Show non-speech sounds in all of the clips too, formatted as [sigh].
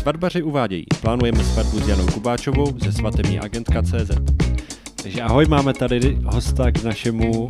Svatbaři uvádějí. Plánujeme svatbu s Janou Kubáčovou ze svatební agentka CZ. Takže ahoj, máme tady hosta k našemu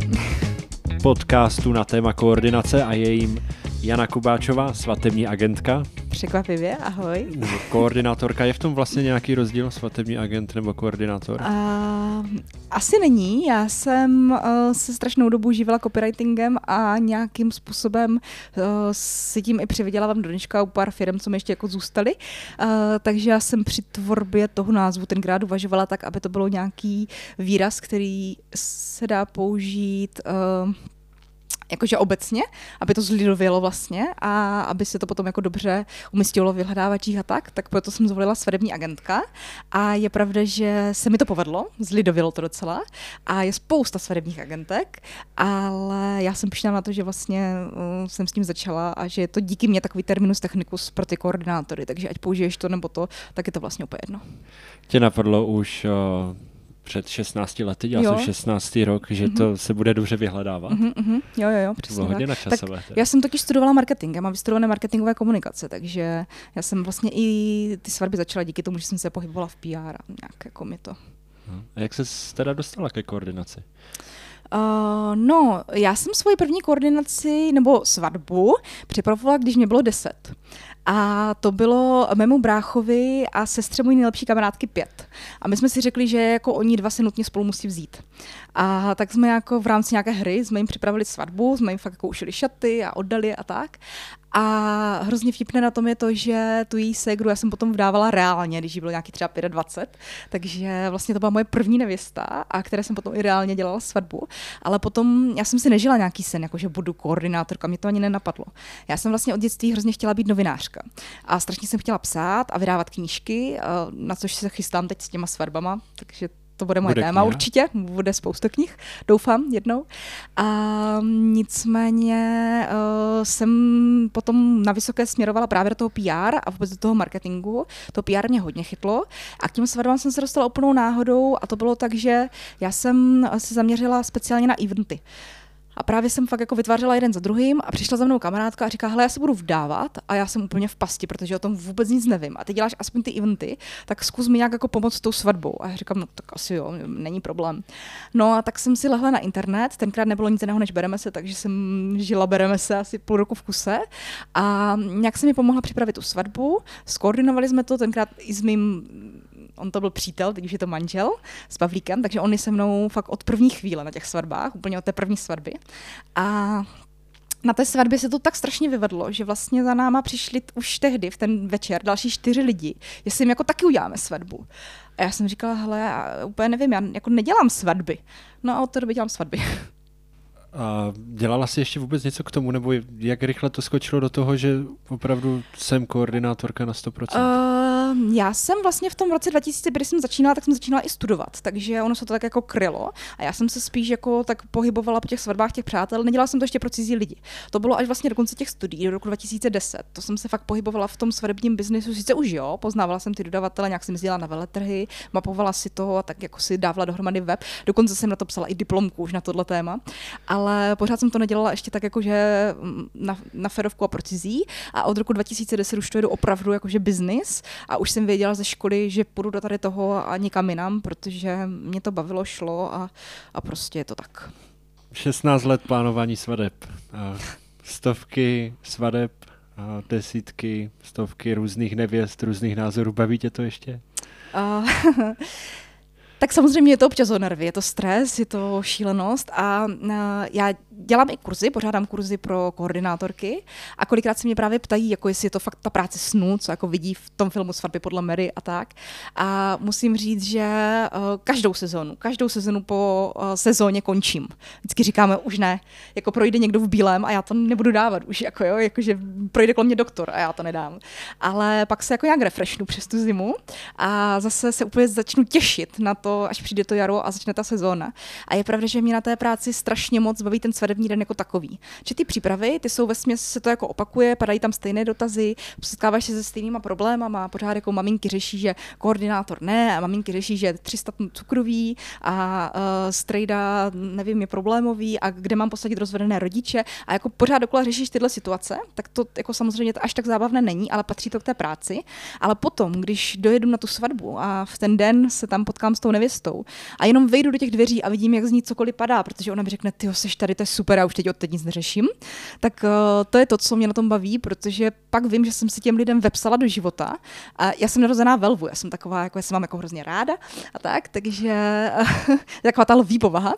podcastu na téma koordinace a je jim Jana Kubáčová, svatební agentka. Překvapivě, ahoj. Nebo koordinátorka. Je v tom vlastně nějaký rozdíl, svatební agent nebo koordinátor? Uh, asi není. Já jsem uh, se strašnou dobu živila copywritingem a nějakým způsobem uh, si tím i přivydělávám do dneška u pár firm, co mi ještě jako zůstaly. Uh, takže já jsem při tvorbě toho názvu tenkrát uvažovala tak, aby to bylo nějaký výraz, který se dá použít uh, jakože obecně, aby to zlidovělo vlastně a aby se to potom jako dobře umístilo v vyhledávačích a tak, tak proto jsem zvolila svedební agentka a je pravda, že se mi to povedlo, zlidovělo to docela a je spousta svedebních agentek, ale já jsem přišla na to, že vlastně uh, jsem s tím začala a že je to díky mě takový terminus technicus pro ty koordinátory, takže ať použiješ to nebo to, tak je to vlastně úplně jedno. Tě napadlo už uh před 16 lety, dělal jo. jsem 16. rok, že mm-hmm. to se bude dobře vyhledávat. Mm-hmm, jo, jo, jo, přesně. To bylo hodně načasové. Tak já jsem totiž studovala marketing, já mám vystudované marketingové komunikace, takže já jsem vlastně i ty svatby začala díky tomu, že jsem se pohybovala v PR a nějak jako mi to. A jak se teda dostala ke koordinaci? Uh, no, já jsem svoji první koordinaci nebo svatbu připravovala, když mě bylo 10. A to bylo mému bráchovi a sestře mojí nejlepší kamarádky pět. A my jsme si řekli, že jako oni dva se nutně spolu musí vzít. A tak jsme jako v rámci nějaké hry jsme jim připravili svatbu, jsme jim fakt jako ušili šaty a oddali a tak. A hrozně vtipné na tom je to, že tu její ségru já jsem potom vdávala reálně, když jí bylo nějaký třeba 25, takže vlastně to byla moje první nevěsta, a které jsem potom i reálně dělala svatbu. Ale potom já jsem si nežila nějaký sen, jako že budu koordinátorka, mě to ani nenapadlo. Já jsem vlastně od dětství hrozně chtěla být novinářka. A strašně jsem chtěla psát a vydávat knížky, na což se chystám teď s těma svatbama, takže to bude moje bude téma kniha. určitě, bude spoustu knih, doufám jednou. A nicméně uh, jsem potom na vysoké směrovala právě do toho PR a vůbec do toho marketingu. To PR mě hodně chytlo a k těm svatbám jsem se dostala úplnou náhodou a to bylo tak, že já jsem se zaměřila speciálně na eventy. Uh, a právě jsem fakt jako vytvářela jeden za druhým a přišla za mnou kamarádka a říká, hele, já se budu vdávat a já jsem úplně v pasti, protože o tom vůbec nic nevím. A ty děláš aspoň ty eventy, tak zkus mi nějak jako pomoct s tou svatbou. A já říkám, no tak asi jo, není problém. No a tak jsem si lehla na internet, tenkrát nebylo nic jiného než bereme se, takže jsem žila bereme se asi půl roku v kuse. A nějak se mi pomohla připravit tu svatbu, skoordinovali jsme to tenkrát i s mým on to byl přítel, teď už je to manžel s Pavlíkem, takže on je se mnou fakt od první chvíle na těch svatbách, úplně od té první svatby. A na té svatbě se to tak strašně vyvedlo, že vlastně za náma přišli už tehdy, v ten večer, další čtyři lidi, jestli jim jako taky uděláme svatbu. A já jsem říkala, hele, já úplně nevím, já jako nedělám svatby. No a od té doby dělám svatby. A dělala jsi ještě vůbec něco k tomu, nebo jak rychle to skočilo do toho, že opravdu jsem koordinátorka na 100%? Uh, já jsem vlastně v tom roce 2000, kdy jsem začínala, tak jsem začínala i studovat, takže ono se to tak jako krylo a já jsem se spíš jako tak pohybovala po těch svatbách těch přátel, nedělala jsem to ještě pro cizí lidi. To bylo až vlastně do konce těch studií, do roku 2010. To jsem se fakt pohybovala v tom svatebním biznesu, sice už jo, poznávala jsem ty dodavatele, nějak jsem jezdila na veletrhy, mapovala si to a tak jako si dávala dohromady web. Dokonce jsem na to psala i diplomku už na tohle téma. Ale pořád jsem to nedělala ještě tak jakože mm, na, na ferovku a pro cizí a od roku 2010 už to jedu opravdu jakože business a už jsem věděla ze školy, že půjdu do tady toho a nikam jinam, protože mě to bavilo, šlo a, a prostě je to tak. 16 let plánování svadeb. Stovky svadeb, desítky, stovky různých nevěst, různých názorů. Baví tě to ještě? Uh, [laughs] tak samozřejmě je to občas o nervy, je to stres, je to šílenost a uh, já dělám i kurzy, pořádám kurzy pro koordinátorky a kolikrát se mě právě ptají, jako jestli je to fakt ta práce snů, co jako vidí v tom filmu Svatby podle Mary a tak. A musím říct, že uh, každou sezonu, každou sezonu po uh, sezóně končím. Vždycky říkáme, už ne, jako projde někdo v bílém a já to nebudu dávat už, jako jo, jakože projde kolem mě doktor a já to nedám. Ale pak se jako nějak refreshnu přes tu zimu a zase se úplně začnu těšit na to, až přijde to jaro a začne ta sezóna. A je pravda, že mě na té práci strašně moc baví ten svadební den jako takový. Že ty přípravy, ty jsou ve se to jako opakuje, padají tam stejné dotazy, setkáváš se se stejnýma problémama, pořád jako maminky řeší, že koordinátor ne, a maminky řeší, že 300 cukroví a uh, strejda, nevím, je problémový a kde mám posadit rozvedené rodiče a jako pořád dokola řešíš tyhle situace, tak to jako samozřejmě to až tak zábavné není, ale patří to k té práci. Ale potom, když dojedu na tu svatbu a v ten den se tam potkám s tou nevěstou a jenom vejdu do těch dveří a vidím, jak z ní cokoliv padá, protože ona mi řekne, ty jsi tady, to je super, a už teď od teď nic neřeším, tak uh, to je to, co mě na tom baví, protože pak vím, že jsem si těm lidem vepsala do života. A já jsem narozená ve Lvu, já jsem taková, jako já jsem mám jako hrozně ráda a tak, takže [laughs] taková ta lví povaha.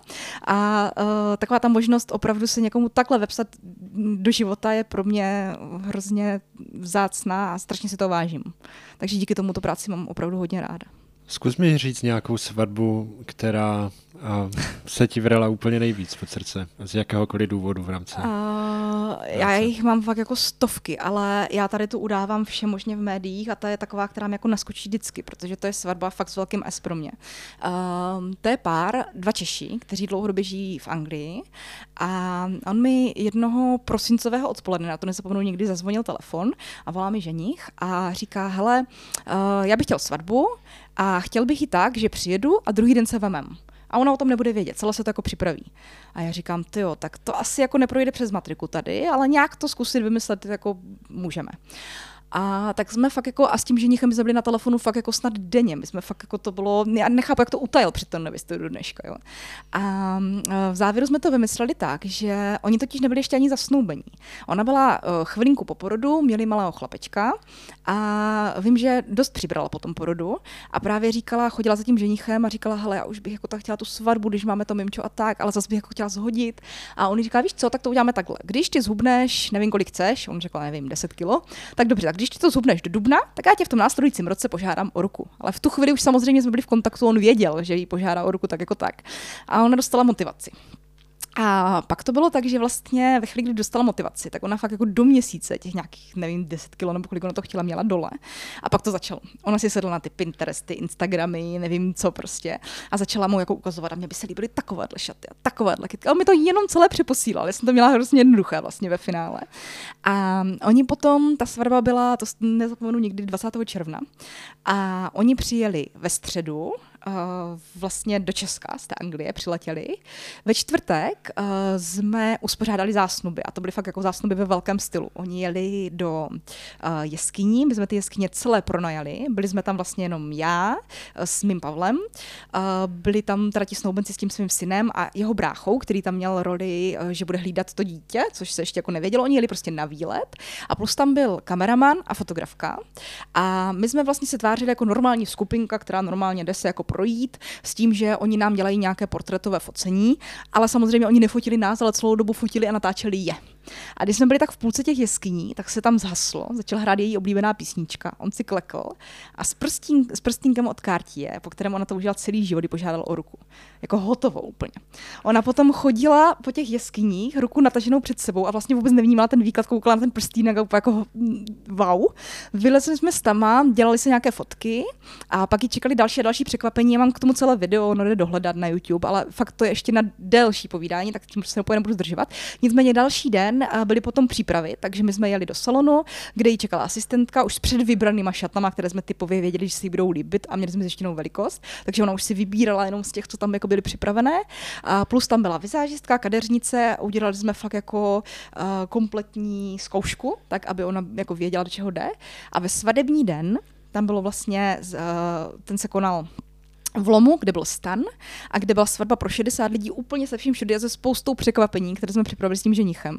A uh, taková ta možnost opravdu se někomu takhle vepsat do života je pro mě hrozně vzácná a strašně si to vážím. Takže díky tomuto práci mám opravdu hodně ráda. Zkus mi říct nějakou svatbu, která a se ti vrela úplně nejvíc pod srdce? Z jakéhokoliv důvodu v rámci? Uh, já jich mám fakt jako stovky, ale já tady tu udávám vše možně v médiích a ta je taková, která mi jako naskočí vždycky, protože to je svatba fakt s velkým S pro mě. Uh, to je pár, dva Češi, kteří dlouhodobě žijí v Anglii a on mi jednoho prosincového odpoledne, na to nezapomenu, někdy zazvonil telefon a volá mi ženich a říká, hele, uh, já bych chtěl svatbu a chtěl bych ji tak, že přijedu a druhý den se vemem a ona o tom nebude vědět, celé se to jako připraví. A já říkám, ty jo, tak to asi jako neprojde přes matriku tady, ale nějak to zkusit vymyslet jako můžeme. A tak jsme fakt jako, a s tím ženichem jsme byli na telefonu fakt jako snad denně. My jsme fakt jako to bylo, já nechápu, jak to utajil před ten nevěstou do dneška. Jo. A v závěru jsme to vymysleli tak, že oni totiž nebyli ještě ani zasnoubení. Ona byla uh, chvilinku po porodu, měli malého chlapečka a vím, že dost přibrala po tom porodu a právě říkala, chodila za tím ženichem a říkala, hele, já už bych jako tak chtěla tu svatbu, když máme to mimčo a tak, ale zase bych jako chtěla zhodit. A on říká, víš co, tak to uděláme takhle. Když ty zhubneš, nevím, kolik chceš, on řekl, nevím, 10 kilo, tak dobře, tak když ti to zhubneš do dubna, tak já tě v tom následujícím roce požádám o ruku. Ale v tu chvíli už samozřejmě jsme byli v kontaktu, on věděl, že jí požádá o ruku tak jako tak. A ona dostala motivaci. A pak to bylo tak, že vlastně ve chvíli, kdy dostala motivaci, tak ona fakt jako do měsíce, těch nějakých, nevím, 10 kilo nebo kolik ona to chtěla, měla dole. A pak to začalo. Ona si sedla na ty Pinteresty, Instagramy, nevím co prostě. A začala mu jako ukazovat, a mě by se líbily takovéhle šaty a takovéhle kytky. Ale mi to jenom celé přeposílal. Já jsem to měla hrozně jednoduché vlastně ve finále. A oni potom, ta svatba byla, to nezapomenu nikdy, 20. června. A oni přijeli ve středu, uh, vlastně do Česka z té Anglie přiletěli. Ve čtvrtek uh, jsme uspořádali zásnuby a to byly fakt jako zásnuby ve velkém stylu. Oni jeli do uh, jeskyní, my jsme ty jeskyně celé pronajali, byli jsme tam vlastně jenom já s mým Pavlem, byli tam teda ti snoubenci s tím svým synem a jeho bráchou, který tam měl roli, že bude hlídat to dítě, což se ještě jako nevědělo, oni jeli prostě na výlet. A plus tam byl kameraman a fotografka. A my jsme vlastně se tvářili jako normální skupinka, která normálně jde se jako projít s tím, že oni nám dělají nějaké portrétové focení, ale samozřejmě oni nefotili nás, ale celou dobu fotili a natáčeli je. A když jsme byli tak v půlce těch jeskyní, tak se tam zhaslo, začal hrát její oblíbená písnička, on si klekl a s, prstín, s prstínkem od Cartier, po kterém ona to užila celý život, požádal o ruku. Jako hotovou úplně. Ona potom chodila po těch jeskyních, ruku nataženou před sebou a vlastně vůbec nevnímala ten výklad, koukala na ten prstínek a jako wow. Vylezli jsme s tama, dělali se nějaké fotky a pak ji čekali další a další překvapení. Já mám k tomu celé video, ono jde dohledat na YouTube, ale fakt to je ještě na delší povídání, tak tím se nebudu zdržovat. Nicméně další den den byly potom přípravy, takže my jsme jeli do salonu, kde ji čekala asistentka už s předvybranýma šatnama, které jsme typově věděli, že si budou líbit a měli jsme zjištěnou velikost, takže ona už si vybírala jenom z těch, co tam jako byly připravené. A plus tam byla vizážistka, kadeřnice, udělali jsme fakt jako uh, kompletní zkoušku, tak aby ona jako věděla, do čeho jde. A ve svadební den tam bylo vlastně, uh, ten se konal v Lomu, kde byl stan a kde byla svatba pro 60 lidí úplně se vším všude a se spoustou překvapení, které jsme připravili s tím ženichem.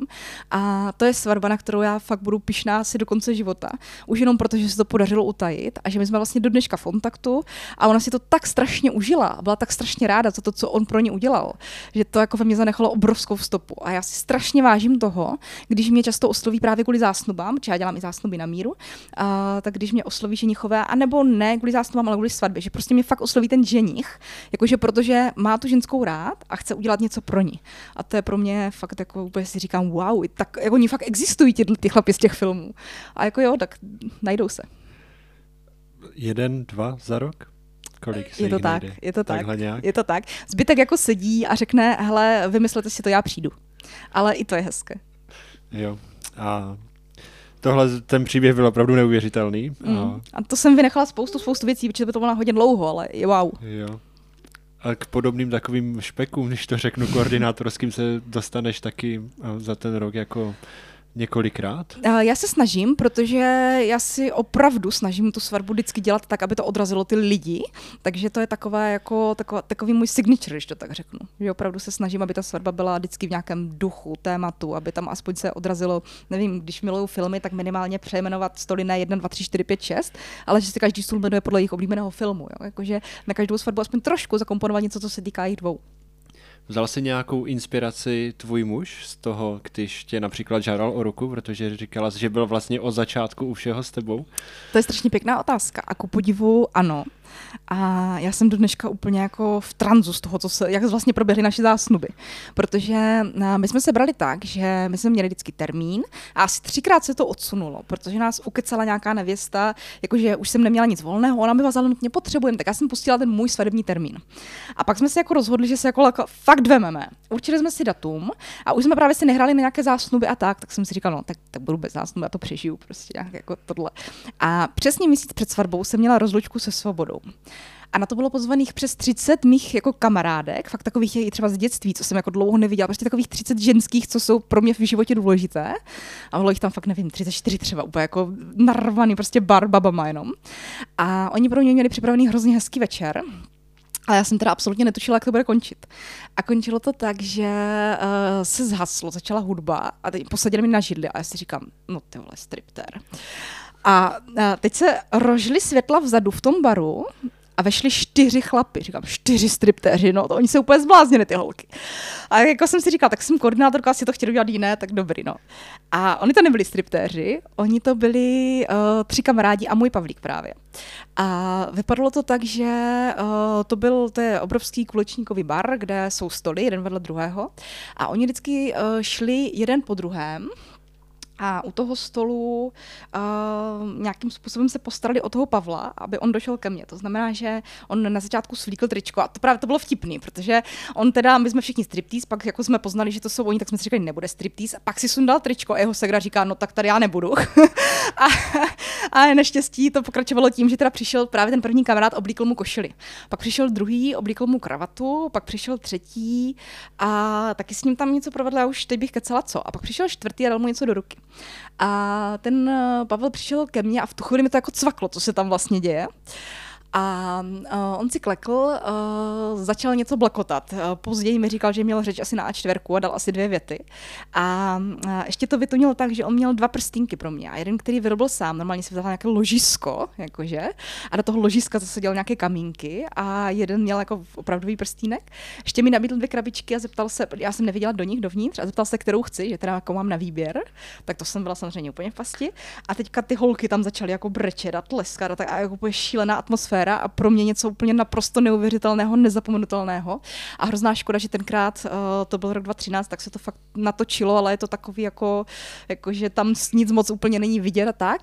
A to je svatba, na kterou já fakt budu pišná si do konce života. Už jenom proto, že se to podařilo utajit a že my jsme vlastně do dneška v kontaktu a ona si to tak strašně užila, byla tak strašně ráda za to, co on pro ně udělal, že to jako ve mně zanechalo obrovskou stopu. A já si strašně vážím toho, když mě často osloví právě kvůli zásnubám, či já dělám i zásnuby na míru, a, tak když mě osloví ženichové, anebo ne kvůli zásnubám, ale kvůli svatbě, že prostě mě fakt osloví ten ženich, jakože protože má tu ženskou rád a chce udělat něco pro ní. A to je pro mě fakt jako úplně si říkám, wow, tak jako oni fakt existují ty, ty chlapi z těch filmů. A jako jo, tak najdou se. Jeden, dva za rok? Kolik je to tak, najde? je to tak, nějak? je to tak. Zbytek jako sedí a řekne, hele, vymyslete si to, já přijdu. Ale i to je hezké. Jo. A tohle, ten příběh byl opravdu neuvěřitelný. Mm. A, A to jsem vynechala spoustu, spoustu věcí, protože by to bylo na hodně dlouho, ale je wow. jo. A k podobným takovým špekům, když to řeknu koordinátorským, se dostaneš taky za ten rok jako několikrát? Eh, Já se snažím, protože já si opravdu snažím tu svatbu vždycky dělat tak, aby to odrazilo ty lidi, takže to je takové jako, taková, takový můj signature, když to tak řeknu. Že opravdu se snažím, aby ta svatba byla vždycky v nějakém duchu, tématu, aby tam aspoň se odrazilo, nevím, když miluju filmy, tak minimálně přejmenovat stoly ne 1, 2, 3, 4, 5, 6, ale že si každý stůl jmenuje podle jejich oblíbeného filmu. Jo? Jakože na každou svatbu aspoň trošku zakomponovat něco, co se týká jich dvou. Vzal si nějakou inspiraci tvůj muž z toho, když tě například žádal o ruku, protože říkala, že byl vlastně od začátku u všeho s tebou? To je strašně pěkná otázka a ku podivu ano. A já jsem do dneška úplně jako v tranzu z toho, co se, jak vlastně proběhly naše zásnuby. Protože a, my jsme se brali tak, že my jsme měli vždycky termín a asi třikrát se to odsunulo, protože nás ukecala nějaká nevěsta, jakože už jsem neměla nic volného, ona by vás nutně potřebujeme, tak já jsem pustila ten můj svatební termín. A pak jsme se jako rozhodli, že se jako, jako fakt vememe. Určili jsme si datum a už jsme právě si nehráli na nějaké zásnuby a tak, tak jsem si říkala, no tak, tak budu bez zásnuby, já to přežiju prostě nějak jako tohle. A přesně měsíc před svatbou jsem měla rozlučku se svobodou. A na to bylo pozvaných přes 30 mých jako kamarádek, fakt takových i třeba z dětství, co jsem jako dlouho neviděla, prostě takových 30 ženských, co jsou pro mě v životě důležité. A bylo jich tam fakt, nevím, 34 třeba, úplně jako narvaný, prostě bar babama jenom. A oni pro mě měli připravený hrozně hezký večer. A já jsem teda absolutně netušila, jak to bude končit. A končilo to tak, že uh, se zhaslo, začala hudba a teď posadili mi na židli a já si říkám, no ty vole, striptér. A uh, teď se rožly světla vzadu v tom baru a vešli čtyři chlapy. Říkám, čtyři striptéři, no to oni se úplně zbláznili, ty holky. A jako jsem si říkala, tak jsem koordinátorka, asi to chtěli udělat jiné, tak dobrý, no. A oni to nebyli striptéři, oni to byli uh, tři kamarádi a můj Pavlík právě. A vypadalo to tak, že uh, to byl to je obrovský kulečníkový bar, kde jsou stoly jeden vedle druhého a oni vždycky uh, šli jeden po druhém a u toho stolu uh, nějakým způsobem se postarali o toho Pavla, aby on došel ke mně. To znamená, že on na začátku svlíkl tričko a to právě to bylo vtipný, protože on teda, my jsme všichni striptease, pak jako jsme poznali, že to jsou oni, tak jsme si říkali, nebude striptease, a pak si sundal tričko a jeho segra říká, no tak tady já nebudu. [laughs] a, a naštěstí to pokračovalo tím, že teda přišel právě ten první kamarád, oblíkl mu košili. Pak přišel druhý, oblíkl mu kravatu, pak přišel třetí a taky s ním tam něco provedla, už teď bych kecala co. A pak přišel čtvrtý a dal mu něco do ruky. A ten eh, Pavel přišel ke mně a v tu chvíli mi to jako cvaklo, co se tam vlastně děje. A uh, on si klekl, uh, začal něco blakotat. Uh, později mi říkal, že měl řeč asi na A4 a dal asi dvě věty. A uh, ještě to vytunil tak, že on měl dva prstínky pro mě. A jeden, který vyrobil sám, normálně si vzal nějaké ložisko, jakože, a do toho ložiska zase dělal nějaké kamínky a jeden měl jako opravdový prstínek. Ještě mi nabídl dvě krabičky a zeptal se, já jsem neviděla do nich dovnitř, a zeptal se, kterou chci, že teda jako mám na výběr. Tak to jsem byla samozřejmě úplně v pasti. A teďka ty holky tam začaly jako brečet a tleskat a tak a jako šílená atmosféra a pro mě něco úplně naprosto neuvěřitelného, nezapomenutelného. A hrozná škoda, že tenkrát uh, to byl rok 2013, tak se to fakt natočilo, ale je to takový jako, jako že tam nic moc úplně není vidět a tak.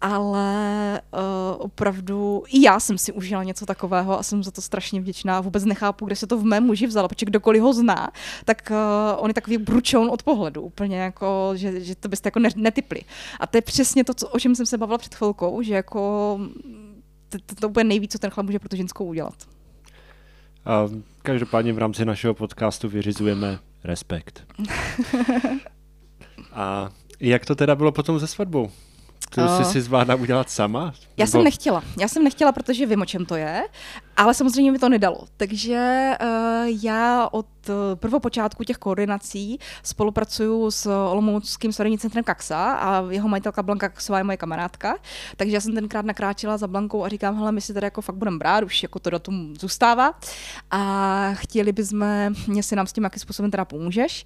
Ale uh, opravdu i já jsem si užila něco takového a jsem za to strašně vděčná. Vůbec nechápu, kde se to v mém muži vzalo, protože kdokoliv ho zná, tak uh, on je takový bručoun od pohledu, úplně jako, že, že to byste jako ne, netypli. A to je přesně to, co, o čem jsem se bavila před chvilkou, že jako to, to, to bude nejvíc, co ten chlap může pro tu ženskou udělat. A každopádně v rámci našeho podcastu vyřizujeme respekt. [laughs] A jak to teda bylo potom se svatbou? To A- jsi si zvládla udělat sama? Já Nebo- jsem nechtěla. Já jsem nechtěla, protože vím, o čem to je, ale samozřejmě mi to nedalo. Takže uh, já od uh, prvopočátku těch koordinací spolupracuju s Olomouckým svatebním centrem Kaxa a jeho majitelka Blanka Kaxová je moje kamarádka. Takže já jsem tenkrát nakráčela za Blankou a říkám, hele, my si tady jako fakt budeme brát, už jako to datum zůstává a chtěli bychom, jestli nám s tím jakým způsobem teda pomůžeš.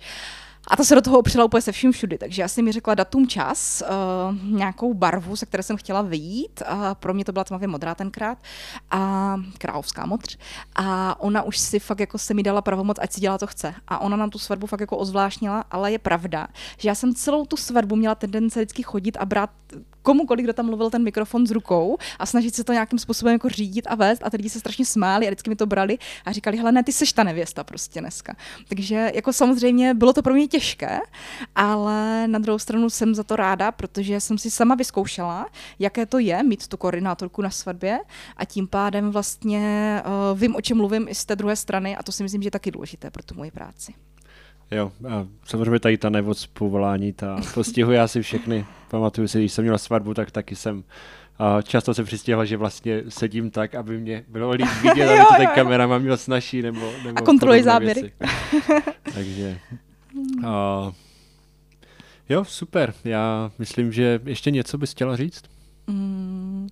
A ta se do toho opřela úplně se vším všudy, takže já jsem mi řekla datum, čas, uh, nějakou barvu, se které jsem chtěla vyjít. Uh, pro mě to byla tmavě modrá tenkrát a královská modř. A ona už si fakt jako se mi dala pravomoc, ať si dělá, co chce. A ona nám tu svatbu fakt jako ozvláštnila, ale je pravda, že já jsem celou tu svatbu měla tendence vždycky chodit a brát komukoliv, kdo tam mluvil ten mikrofon s rukou a snažit se to nějakým způsobem jako řídit a vést a ty lidi se strašně smáli a vždycky mi to brali a říkali, hele, ne, ty seš ta nevěsta prostě dneska. Takže jako samozřejmě bylo to pro mě těžké, ale na druhou stranu jsem za to ráda, protože jsem si sama vyzkoušela, jaké to je mít tu koordinátorku na svatbě a tím pádem vlastně uh, vím, o čem mluvím i z té druhé strany a to si myslím, že je taky důležité pro tu moji práci. Jo, a samozřejmě tady ta nevoc povolání, ta postihuje asi všechny. Pamatuju si, když jsem měl svatbu, tak taky jsem a často se přistěhla, že vlastně sedím tak, aby mě bylo líp [laughs] vidět, aby to ten kameraman měl snažší nebo, nebo A kontroluji záběry. [laughs] Takže a, jo, super. Já myslím, že ještě něco bys chtěla říct? Mm,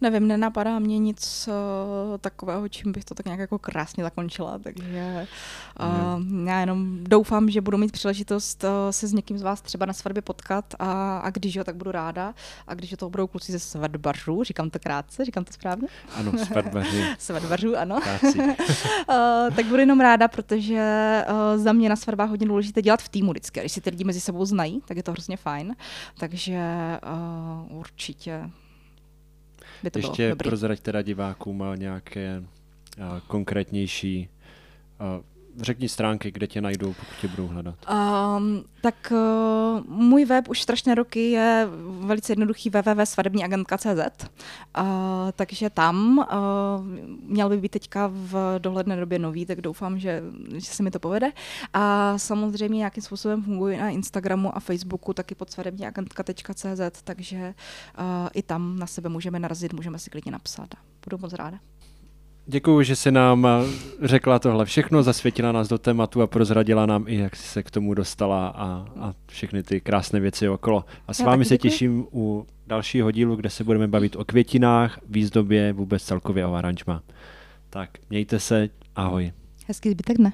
Nevím, nenapadá mě nic uh, takového, čím bych to tak nějak jako krásně zakončila, takže uh, já jenom doufám, že budu mít příležitost uh, se s někým z vás třeba na svatbě potkat a, a když jo, tak budu ráda a když to budou kluci ze svatbařů, říkám to krátce, říkám to správně? Ano, svatbařů. [laughs] svatbařů, ano. uh, [laughs] tak budu jenom ráda, protože uh, za mě na svatbách hodně důležité dělat v týmu vždycky. Když si ty lidi mezi sebou znají, tak je to hrozně fajn. Takže uh, určitě by to Ještě bylo dobrý. prozrať teda divákům nějaké konkrétnější řekni stránky, kde tě najdou, pokud tě budou hledat. Um, tak uh, můj web už strašné roky je velice jednoduchý www.svadebníagentka.cz uh, takže tam uh, měl by být teďka v dohledné době nový, tak doufám, že, že se mi to povede. A samozřejmě nějakým způsobem funguji na Instagramu a Facebooku taky pod svadebníagentka.cz, takže uh, i tam na sebe můžeme narazit, můžeme si klidně napsat. Budu moc ráda. Děkuji, že jsi nám řekla tohle všechno, zasvětila nás do tématu a prozradila nám i, jak jsi se k tomu dostala a, a všechny ty krásné věci okolo. A s Já vámi se děkuji. těším u dalšího dílu, kde se budeme bavit o květinách, výzdobě, vůbec celkově o aranžma. Tak, mějte se, ahoj. Hezký zbytek dne.